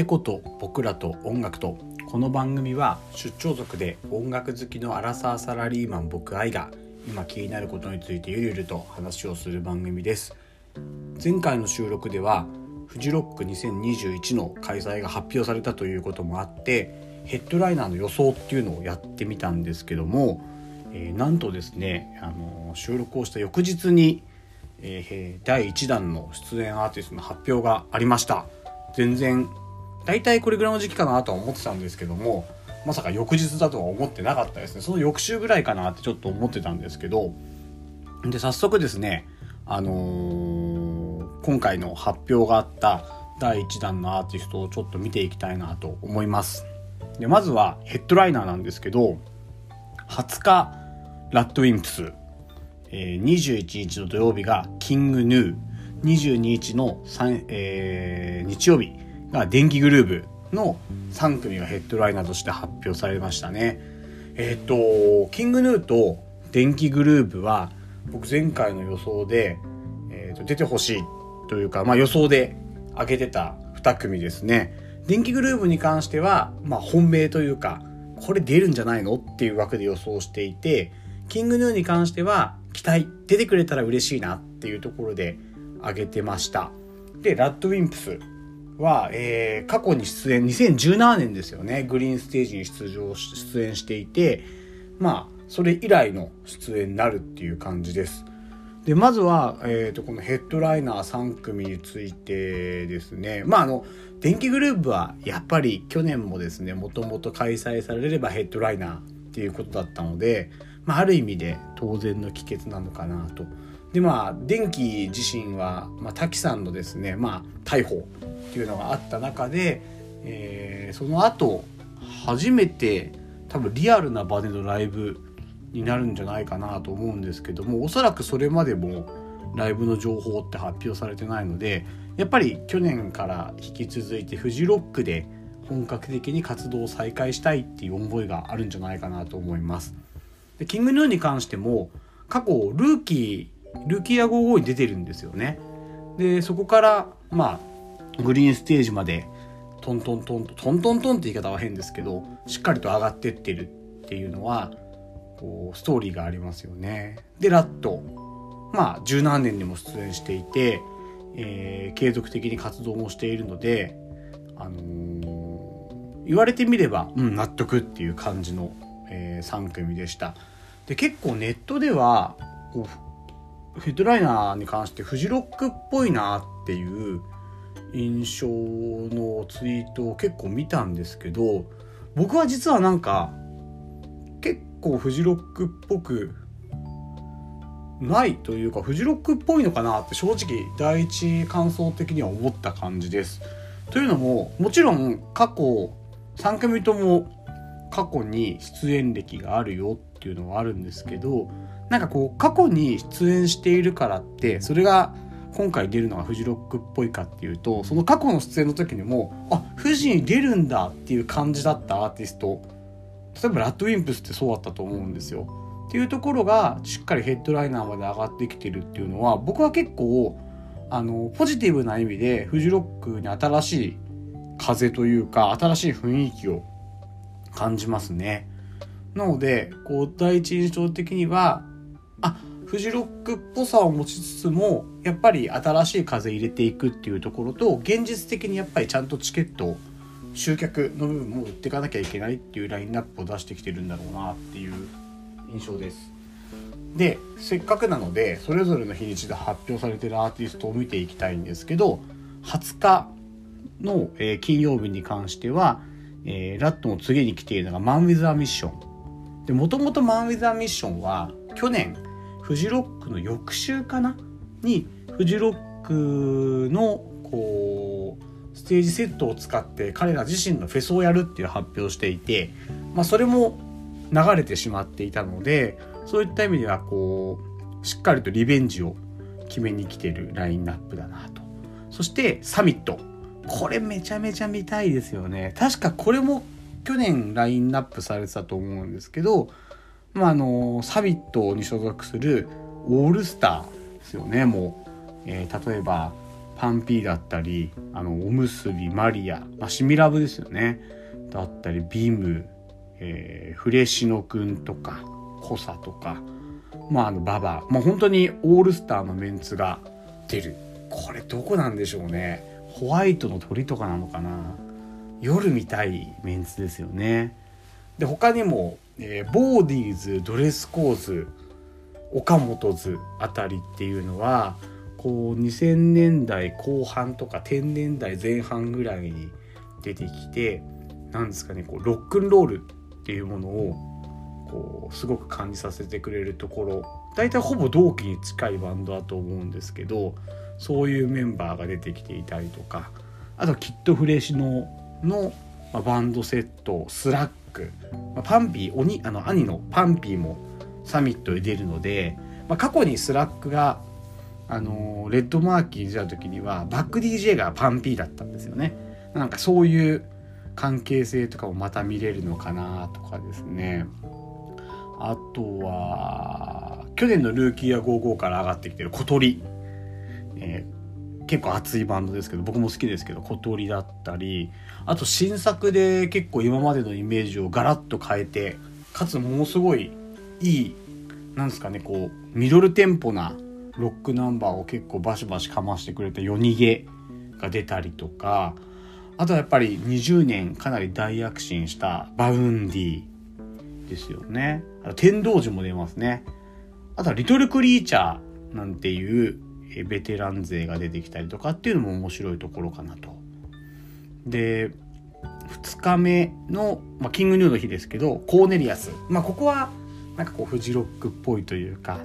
猫と僕らと音楽とこの番組は出張族で音楽好きのアラサーサラリーマン僕愛が今気になることについてゆるゆると話をする番組です。前回の収録ではフジロック2021の開催が発表されたということもあってヘッドライナーの予想っていうのをやってみたんですけども、えー、なんとですねあの収録をした翌日に、えー、第1弾の出演アーティストの発表がありました。全然大体これぐらいの時期かなとは思ってたんですけどもまさか翌日だとは思ってなかったですね。その翌週ぐらいかなってちょっと思ってたんですけどで早速ですねあのー、今回の発表があった第1弾のアーティストをちょっと見ていきたいなと思います。でまずはヘッドライナーなんですけど20日ラッドウィンプス、えー、21日の土曜日がキングヌー。22日の、えー、日曜日。が電気グルーブの3組がヘッドライナーとして発表されましたね。えっ、ー、と、キングヌーと電気グルーブは僕前回の予想で、えー、と出てほしいというか、まあ、予想で挙げてた2組ですね。電気グルーブに関しては、まあ、本命というか、これ出るんじゃないのっていう枠で予想していて、キングヌーに関しては期待、出てくれたら嬉しいなっていうところで挙げてました。で、ラッドウィンプスは、えー、過去に出演、2017年ですよね、グリーンステージに出場、出演していて、まあ、それ以来の出演になるっていう感じです。で、まずは、えっ、ー、と、このヘッドライナー3組についてですね、まあ、あの、電気グループはやっぱり去年もですね、もともと開催されればヘッドライナーっていうことだったので、まあ、ある意味で当然の帰結なのかなと。でまあ電気自身は、まあ、滝さんのですね、まあ、逮捕っていうのがあった中で、えー、その後初めて多分リアルな場でのライブになるんじゃないかなと思うんですけどもおそらくそれまでもライブの情報って発表されてないのでやっぱり去年から引き続いてフジロックで本格的に活動を再開したいっていう思いがあるんじゃないかなと思います。でキングヌーに関しても過去ルーキールキア55に出てるんですよね。でそこからまあグリーンステージまでトントントントントントンって言い方は変ですけどしっかりと上がってってるっていうのはこうストーリーがありますよね。でラットまあ十何年にも出演していて、えー、継続的に活動もしているので、あのー、言われてみれば、うん、納得っていう感じの、えー、3組でした。で結構ネットではこうヘッドライナーに関してフジロックっぽいなっていう印象のツイートを結構見たんですけど僕は実はなんか結構フジロックっぽくないというかフジロックっぽいのかなって正直第一感想的には思った感じです。というのももちろん過去3組とも過去に出演歴があるよっていうのはあるんですけどなんかこう過去に出演しているからってそれが今回出るのがフジロックっぽいかっていうとその過去の出演の時にもあフジに出るんだっていう感じだったアーティスト例えばラッドウィンプスってそうだったと思うんですよ。っていうところがしっかりヘッドライナーまで上がってきてるっていうのは僕は結構あのポジティブな意味でフジロックに新しい風というか新しい雰囲気を感じますね。なのでこう第一印象的にはフジロックっぽさを持ちつつもやっぱり新しい風入れていくっていうところと現実的にやっぱりちゃんとチケット集客の部分も売っていかなきゃいけないっていうラインナップを出してきてるんだろうなっていう印象です。でせっかくなのでそれぞれの日にちで発表されてるアーティストを見ていきたいんですけど20日の、え、金曜日に関しては、えー、ラットの次に来ているのがマン・ウィズ・ア・ミッション。でもともとマン・ウィズ・ア・ミッションは去年フジロックの翌週かなにフジロックのこうステージセットを使って彼ら自身のフェスをやるっていう発表をしていて、まあ、それも流れてしまっていたのでそういった意味ではこうしっかりとリベンジを決めに来てるラインナップだなと。そしてサミット。これめちゃめちゃ見たいですよね。確かこれも去年ラインナップされてたと思うんですけどまあ、あのサミットに所属するオールスターですよねもう、えー、例えばパンピーだったりあのおむすびマリア、まあ、シミラブですよね。だったりビーム、えー、フレシノくんとかコサとかまああのババまあ本当にオールスターのメンツが出る。これどこなんでしょうね。ホワイトの鳥とかなのかな。夜見たいメンツですよね。で他にも、えー、 BAWDIESドレスコーズ OKAMOTO'S あたりっていうのはこう2000年代後半とか10年代前半ぐらいに出てきてなんですかねこうロックンロールっていうものをこうすごく感じさせてくれるところ。大体ほぼ同期に近いバンドだと思うんですけどそういうメンバーが出てきていたりとかあときっとフレッシュのの、まバンドセット5lack、ま PUNPEE兄あの兄の PUNPEEも SUMMITで出るので、まあ、過去に5lackがあのレッドマーキー出た時にはバック DJ が PUNPEEだったんですよね。なんかそういう関係性とかもまた見れるのかなとかですね。あとは去年の ROOKIE A GO-GO から上がってきてる小鳥、結構熱いバンドですけど僕も好きですけど小鳥だったりあと新作で結構今までのイメージをガラッと変えてかつものすごいいいなんですかねこうミドルテンポなロックナンバーを結構バシバシかましてくれた yonige が出たりとかあとはやっぱり20年かなり大躍進した Vaundy ですよね。あと TENDOUJI も出ますね。あとはリトルクリーチャーなんていうベテラン勢が出てきたりとかっていうのも面白いところかなと。で、2日目の、まあ、キングニューの日ですけど、コーネリアス。まあ、ここはなんかこうフジロックっぽいというか、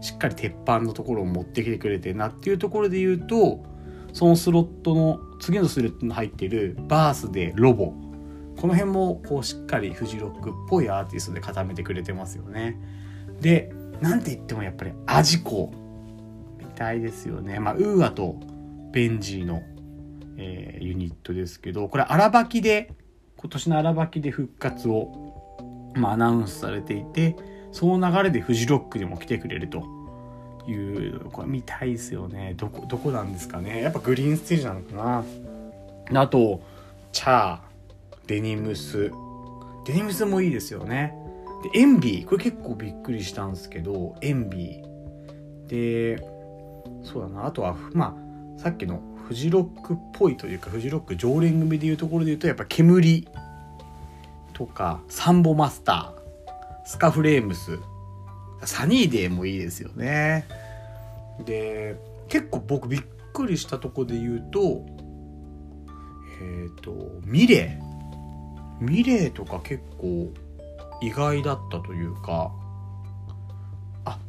しっかり鉄板のところを持ってきてくれてるなっていうところで言うと、そのスロットの次のスロットに入ってるバースでロボこの辺もこうしっかりフジロックっぽいアーティストで固めてくれてますよねでなんて言ってもやっぱり AJICO たいですよね。まあ UA とベンジーの、えー、ユニットですけどこれ ARABAKIで今年の ARABAKI で復活を、まあ、アナウンスされていてその流れでフジロックでも来てくれると。いうこれ見たいですよね。どこどこなんですかね。やっぱグリーンステージなのかな。あと CHAI、DENIMS。デニムスもいいですよね。でエンビーこれ結構びっくりしたんですけどエンビー。でそうだな。あとはまあさっきのフジロックっぽいというかフジロック常連組でいうところで言うとやっぱ煙とかサンボマスタースカフレームス。サニーデーもいいですよね。で結構僕びっくりしたとこで言うとえっ、ー、とミレー。ミレーとか結構意外だったというか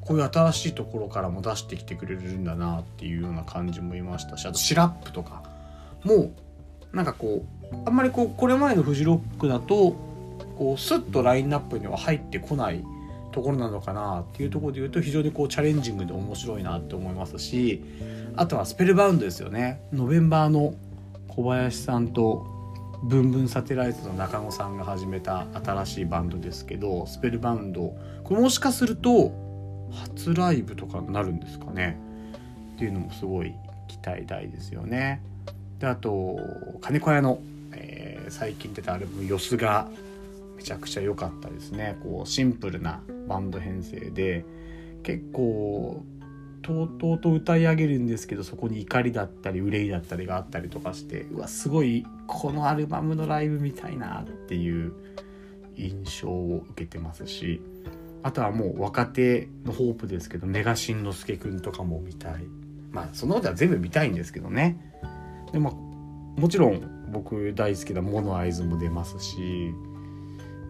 こういう新しいところからも出してきてくれるんだなっていうような感じもいましたしあとシラップとかもなんかこうあんまりこうこれまでのフジロックだとこうスッとラインナップには入ってこないところなのかなっていうところで言うと非常にこうチャレンジングで面白いなって思いますしあとはスペルバウンドですよね。ノベンバーの小林さんとブンブンサテライトの中野さんが始めた新しいバンドですけどスペルバウンドこれもしかすると初ライブとかになるんですかねっていうのもすごい期待大ですよね。であと金子屋の、えー、最近出たアルバム「よすが」めちゃくちゃ良かったですねこうシンプルなバンド編成で結構とうとうと歌い上げるんですけどそこに怒りだったり憂いだったりがあったりとかしてうわすごいこのアルバムのライブみたいなっていう印象を受けてますしあとはもう若手のホープですけどメガしんのすけくんとかも見たい。まあそのことは全部見たいんですけどね。でももちろん僕大好きなモノアイズも出ますし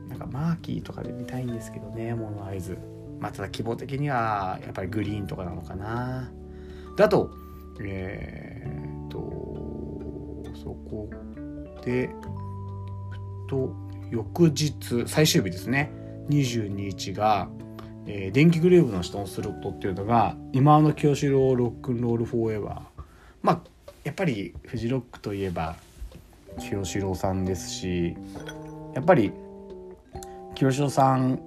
なんかマーキーとかで見たいんですけどねモノアイズ。まあただ希望的にはやっぱりグリーンとかなのかな。だとえー、っとそこでと翌日最終日ですね。22日が、えー、電気グレーブの下のスロットっていうのが今の清志郎ロックンロールフォーエバー。まあやっぱりフジロックといえば清志郎さんですしやっぱり清志郎さん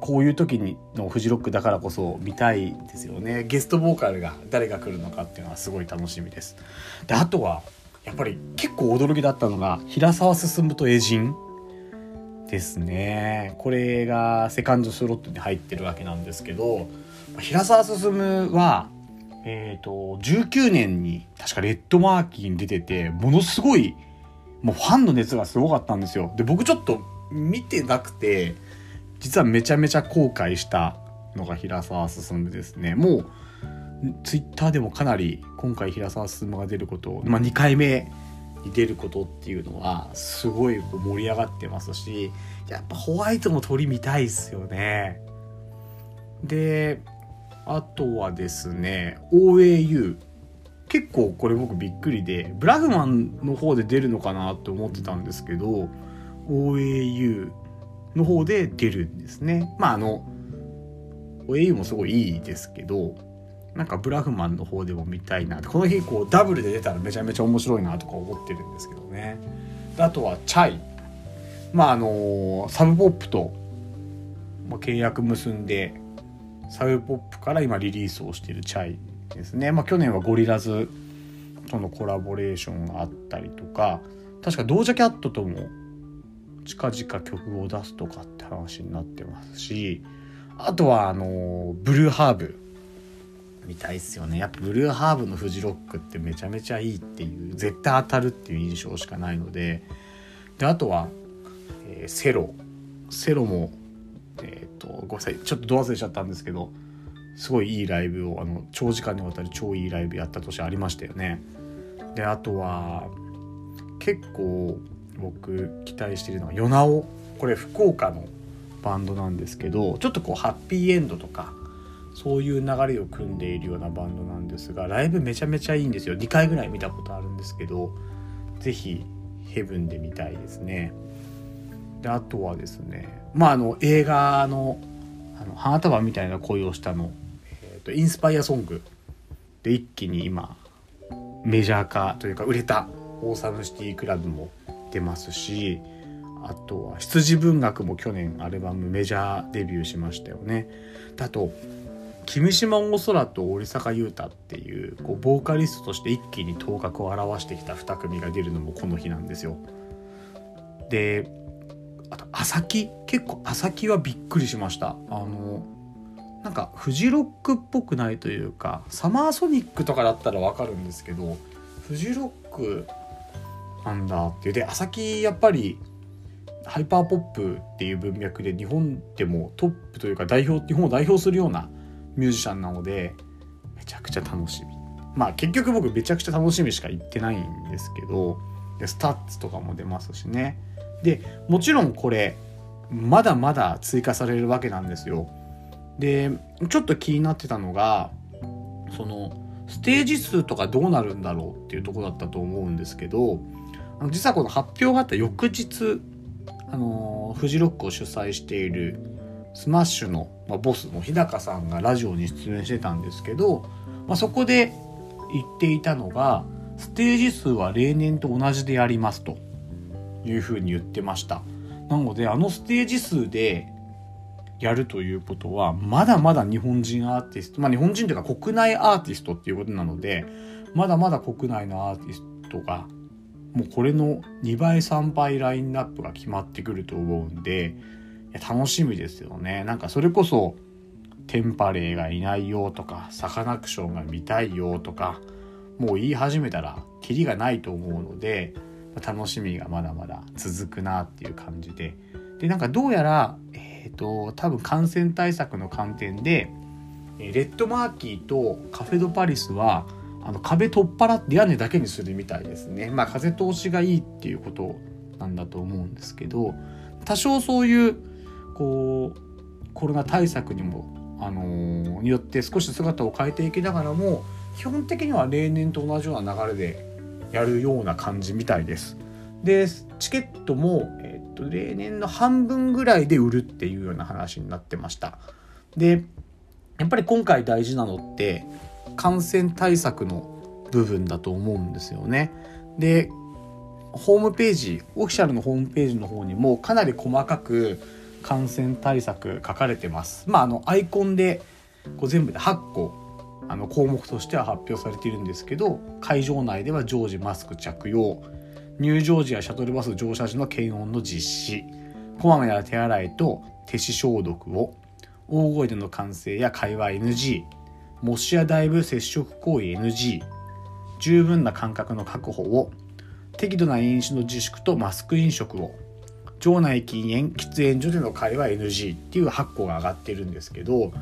こういう時にのフジロックだからこそ見たいですよね。ゲストボーカルが誰が来るのかっていうのはすごい楽しみです。であとはやっぱり結構驚きだったのが平沢進と偉人ですね。これがセカンドスロットに入ってるわけなんですけど平沢進はえっ、ー、と19年に確かレッドマーキーに出ててものすごいもうファンの熱がすごかったんですよ。で僕ちょっと見てなくて実はめちゃめちゃ後悔したのが平沢進ですね。もうツイッターでもかなり今回平沢進が出ることまあ、2回目に出ることっていうのはすごい盛り上がってますしやっぱホワイトも鳥見たいですよねであとはですね OAU 結構これ僕びっくりでブラフマンの方で出るのかなって思ってたんですけど OAU の方で出るんですね。まああの OAU もすごいいいですけどなんかブラフマンの方でも見たいなこの日こうダブルで出たらめちゃめちゃ面白いなとか思ってるんですけどね。あとはチャイまああのサブポップと契約結んでサブポップから今リリースをしているチャイですね。まあ去年はゴリラズとのコラボレーションがあったりとか確かドージャキャットとも近々曲を出すとかって話になってますしあとはあのブルーハーブみたいっすよね。やっぱブルーハーブのフジロックってめちゃめちゃいいっていう絶対当たるっていう印象しかないので。であとは、えー、セロ。セロもえっ、とごめんなさい。ちょっとど忘れちゃったんですけどすごいいいライブをあの長時間にわたる超いいライブやった年ありましたよね。であとは結構僕期待してるのはヨナオ。これ福岡のバンドなんですけどちょっとこうハッピーエンドとかそういう流れを組んでいるようなバンドなんですがライブめちゃめちゃいいんですよ2回ぐらい見たことあるんですけど是非ヘブンで見たいですねであとはですねまああの映画の「あの花束みたいな恋をしたの」えーと、インスパイアソングで一気に今メジャー化というか売れたオーサムシティクラブも出ますしあとは羊文学も去年アルバムメジャーデビューしましたよね。あと君島大空と織坂優太っていうこうボーカリストとして一気に頭角を現してきた2組が出るのもこの日なんですよ。であと朝木結構朝木はびっくりしました。あのなんかフジロックっぽくないというかサマーソニックとかだったらわかるんですけどフジロックなんだっていうで朝木やっぱりハイパーポップっていう文脈で日本でもトップというか代表日本を代表するようなミュージシャンなのでめちゃくちゃ楽しみ。まあ結局僕めちゃくちゃ楽しみしか言ってないんですけどで STUTS とかも出ますしね。でもちろんこれまだまだ追加されるわけなんですよ。でちょっと気になってたのがそのステージ数とかどうなるんだろうっていうとこだったと思うんですけど実はこの発表があった翌日あのフジロックを主催しているスマッシュの、まあ、ボスの日高さんがラジオに出演してたんですけど、まあ、そこで言っていたのがステージ数は例年と同じでやりますというふうに言ってました。なのであのステージ数でやるということはまだまだ日本人アーティストまあ日本人というか国内アーティストっていうことなのでまだまだ国内のアーティストがもうこれの2倍3倍ラインナップが決まってくると思うんで楽しみですよねなんかそれこそテンパレーがいないよとかサカナクションが見たいよとかもう言い始めたらキリがないと思うので楽しみがまだまだ続くなっていう感じででなんかどうやらえっ、ー、と多分感染対策の観点でレッドマーキーとカフェドパリスはあの壁取っ払って屋根だけにするみたいですね。まあ風通しがいいっていうことなんだと思うんですけど多少そういうこうコロナ対策にも、あの、によって少し姿を変えていきながらも基本的には例年と同じような流れでやるような感じみたいです。でチケットも、え、っと例年の半分ぐらいで売るっていうような話になってました。でやっぱり今回大事なのって感染対策の部分だと思うんですよね。でホームページオフィシャルのホームページの方にもかなり細かく感染対策書かれてます。まああのアイコンでこう全部で8個あの項目としては発表されているんですけど会場内では常時マスク着用入場時やシャトルバス乗車時の検温の実施こまめな手洗いと手指消毒を大声での歓声や会話 NG 模試やだいぶ接触行為 NG 十分な間隔の確保を適度な飲酒の自粛とマスク飲食を場内禁煙喫煙所での会話 NG っていう8個が上がってるんですけど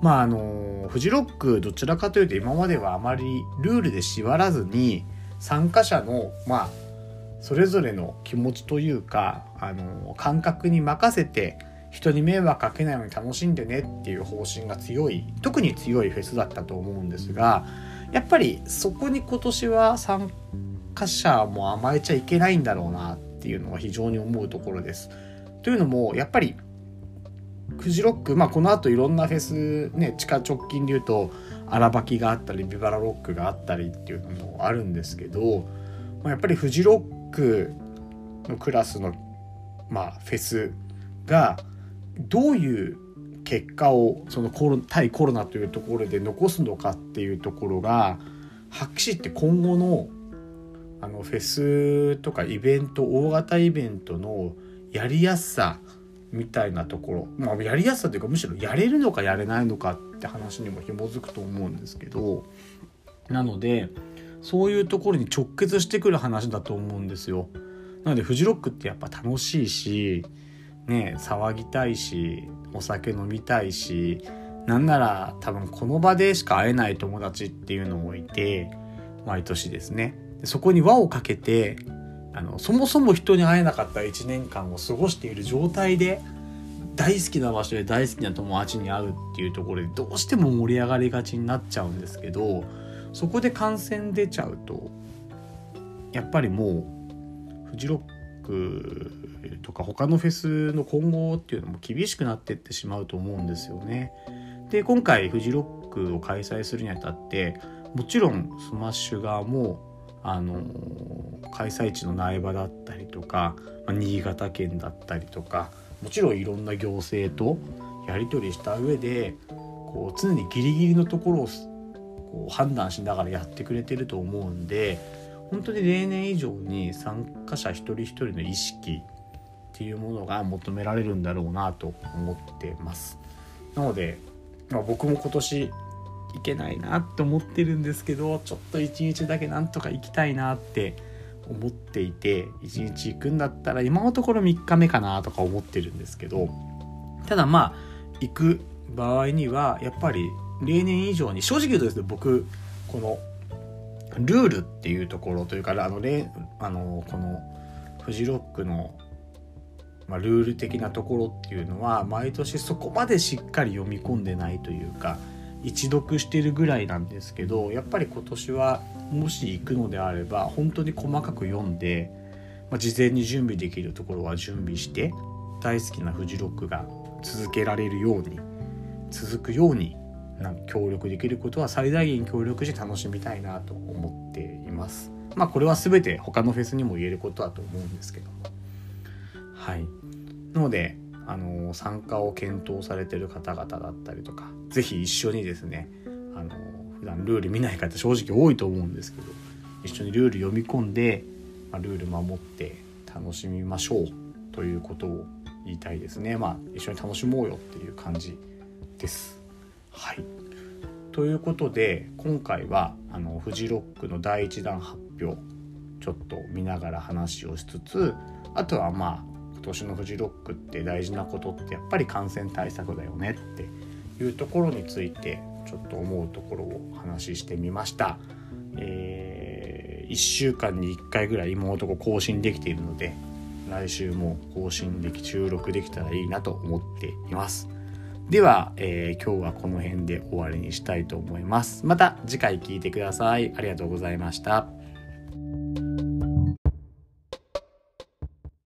まああのフジロックどちらかというと今まではあまりルールで縛らずに参加者のまあそれぞれの気持ちというかあの感覚に任せて人に迷惑かけないように楽しんでねっていう方針が強い特に強いフェスだったと思うんですがやっぱりそこに今年は参加者も甘えちゃいけないんだろうなっていうのは非常に思うところです。というのもやっぱりフジロックまあこの後いろんなフェスね地下直近で言うと荒ばきがあったりビバラロックがあったりっていうのもあるんですけど、まあ、やっぱりフジロックのクラスの、まあ、フェスがどういう結果をそのコロ対コロナというところで残すのかっていうところが発揮して今後のあのフェスとかイベント大型イベントのやりやすさみたいなところ、まあ、やりやすさというかむしろやれるのかやれないのかって話にも紐づくと思うんですけどなのでそういうところに直結してくる話だと思うんですよ。なのでフジロックってやっぱ楽しいしね騒ぎたいしお酒飲みたいしなんなら多分この場でしか会えない友達っていうのもいて毎年ですねそこに輪をかけてあのそもそも人に会えなかった1年間を過ごしている状態で大好きな場所で大好きな友達に会うっていうところでどうしても盛り上がりがちになっちゃうんですけどそこで感染出ちゃうとやっぱりもうフジロックとか他のフェスの今後っていうのも厳しくなってってしまうと思うんですよね。で今回フジロックを開催するにあたってもちろんスマッシュ側もあの開催地の苗場だったりとか、まあ、新潟県だったりとかもちろんいろんな行政とやり取りした上でこう常にギリギリのところをこう判断しながらやってくれてると思うんで本当に例年以上に参加者一人一人の意識っていうものが求められるんだろうなと思ってます。なので、まあ、僕も今年行けないなって思ってるんですけどちょっと一日だけなんとか行きたいなって思っていて一日行くんだったら今のところ3日目かなとか思ってるんですけどただまあ行く場合にはやっぱり例年以上に正直言うとですね僕このルールっていうところというかあのあのこのフジロックのまあ、ルール的なところっていうのは毎年そこまでしっかり読み込んでないというか一読してるぐらいなんですけどやっぱり今年はもし行くのであれば本当に細かく読んで、まあ、事前に準備できるところは準備して大好きなフジロックが続けられるように続くようになんか協力できることは最大限協力して楽しみたいなと思っています。まあこれは全て他のフェスにも言えることだと思うんですけども。はい。なので、あの参加を検討されてる方々だったりとか、是非一緒にですね、あの普段ルール見ない方正直多いと思うんですけど、一緒にルール読み込んで、まあ、ルール守って楽しみましょうということを言いたいですね。まあ一緒に楽しもうよっていう感じです。はい。ということで今回はあのフジロックの第1弾発表ちょっと見ながら話をしつつあとはまあ年のフジロックって大事なことってやっぱり感染対策だよねっていうところについてちょっと思うところを話してみました。えー、1週間に1回ぐらい今のとこ更新できているので来週も更新でき収録できたらいいなと思っています。では、えー、今日はこの辺で終わりにしたいと思います。また次回聞いてください。ありがとうございました。